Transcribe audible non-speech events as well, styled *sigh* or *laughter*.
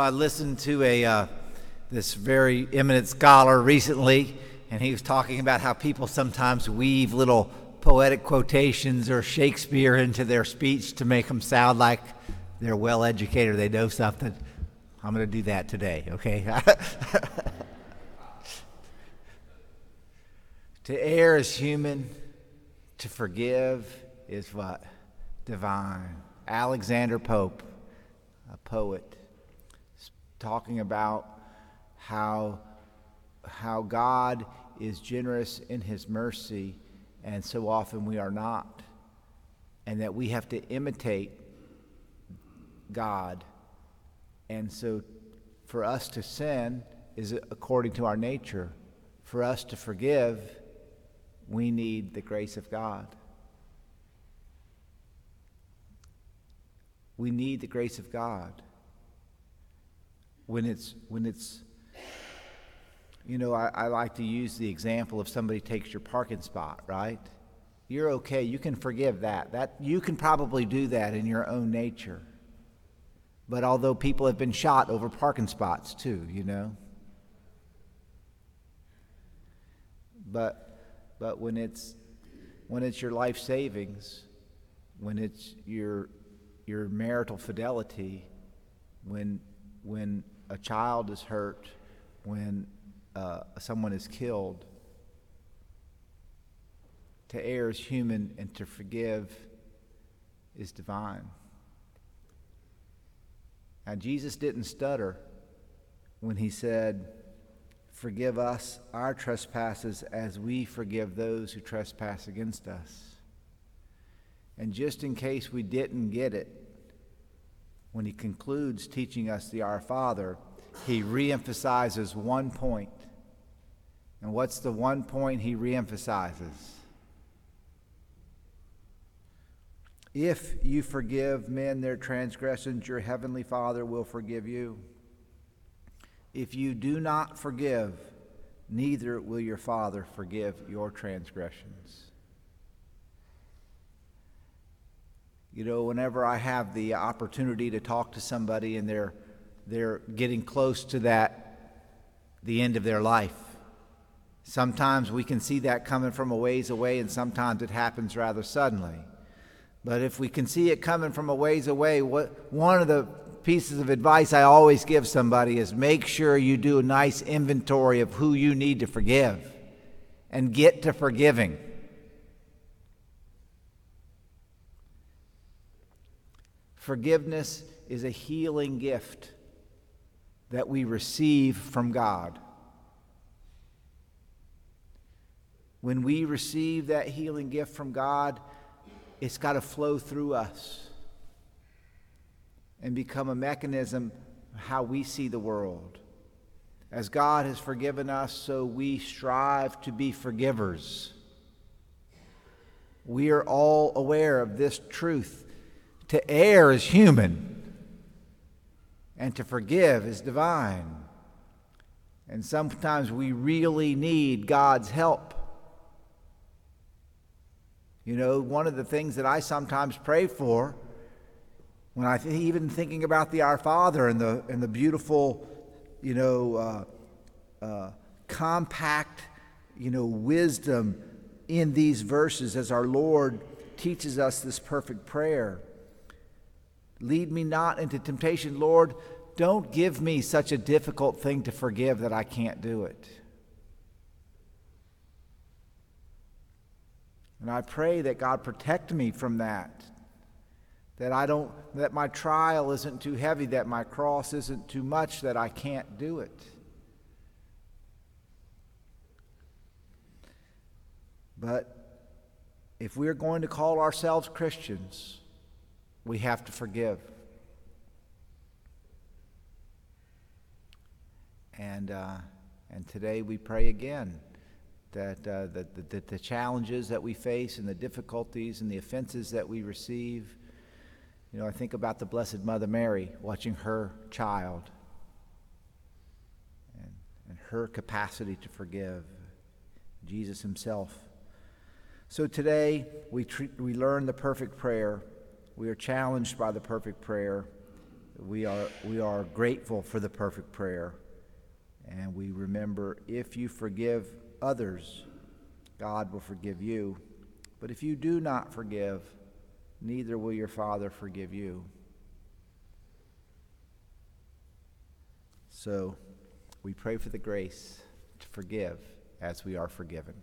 I listened to a uh, this very eminent scholar recently, and he was talking about how people sometimes weave little poetic quotations or Shakespeare into their speech to make them sound like they're well educated, they know something. I'm going to do that today, okay? *laughs* to err is human, to forgive is what? Divine. Alexander Pope, a poet talking about how, how God is generous in his mercy, and so often we are not, and that we have to imitate God. And so for us to sin is according to our nature. For us to forgive, we need the grace of God. We need the grace of God when it's when it's you know I, I like to use the example of somebody takes your parking spot right? You're okay you can forgive that. That you can probably do that in your own nature. But although people have been shot over parking spots too you know? But but when it's when it's your life savings when it's your your marital fidelity when when a child is hurt, when uh, someone is killed. To err is human, and to forgive is divine. Now, Jesus didn't stutter when he said, Forgive us our trespasses as we forgive those who trespass against us. And just in case we didn't get it, when he concludes teaching us the Our Father, he reemphasizes one point. And what's the one point he reemphasizes? If you forgive men their transgressions, your heavenly Father will forgive you. If you do not forgive, neither will your Father forgive your transgressions. You know, whenever I have the opportunity to talk to somebody and they're, they're getting close to that, the end of their life, sometimes we can see that coming from a ways away and sometimes it happens rather suddenly. But if we can see it coming from a ways away, what, one of the pieces of advice I always give somebody is make sure you do a nice inventory of who you need to forgive and get to forgiving. Forgiveness is a healing gift that we receive from God. When we receive that healing gift from God, it's got to flow through us and become a mechanism how we see the world. As God has forgiven us, so we strive to be forgivers. We are all aware of this truth to err is human, and to forgive is divine. And sometimes we really need God's help. You know, one of the things that I sometimes pray for, when I th- even thinking about the Our Father and the and the beautiful, you know, uh, uh, compact, you know, wisdom in these verses as our Lord teaches us this perfect prayer. Lead me not into temptation, Lord. Don't give me such a difficult thing to forgive that I can't do it. And I pray that God protect me from that. That I don't that my trial isn't too heavy, that my cross isn't too much that I can't do it. But if we're going to call ourselves Christians, we have to forgive. And, uh, and today we pray again that, uh, that, that the challenges that we face and the difficulties and the offenses that we receive, you know, I think about the Blessed Mother Mary watching her child and, and her capacity to forgive, Jesus himself. So today we, treat, we learn the perfect prayer we are challenged by the perfect prayer, we are, we are grateful for the perfect prayer. And we remember if you forgive others, God will forgive you. But if you do not forgive, neither will your Father forgive you. So we pray for the grace to forgive as we are forgiven.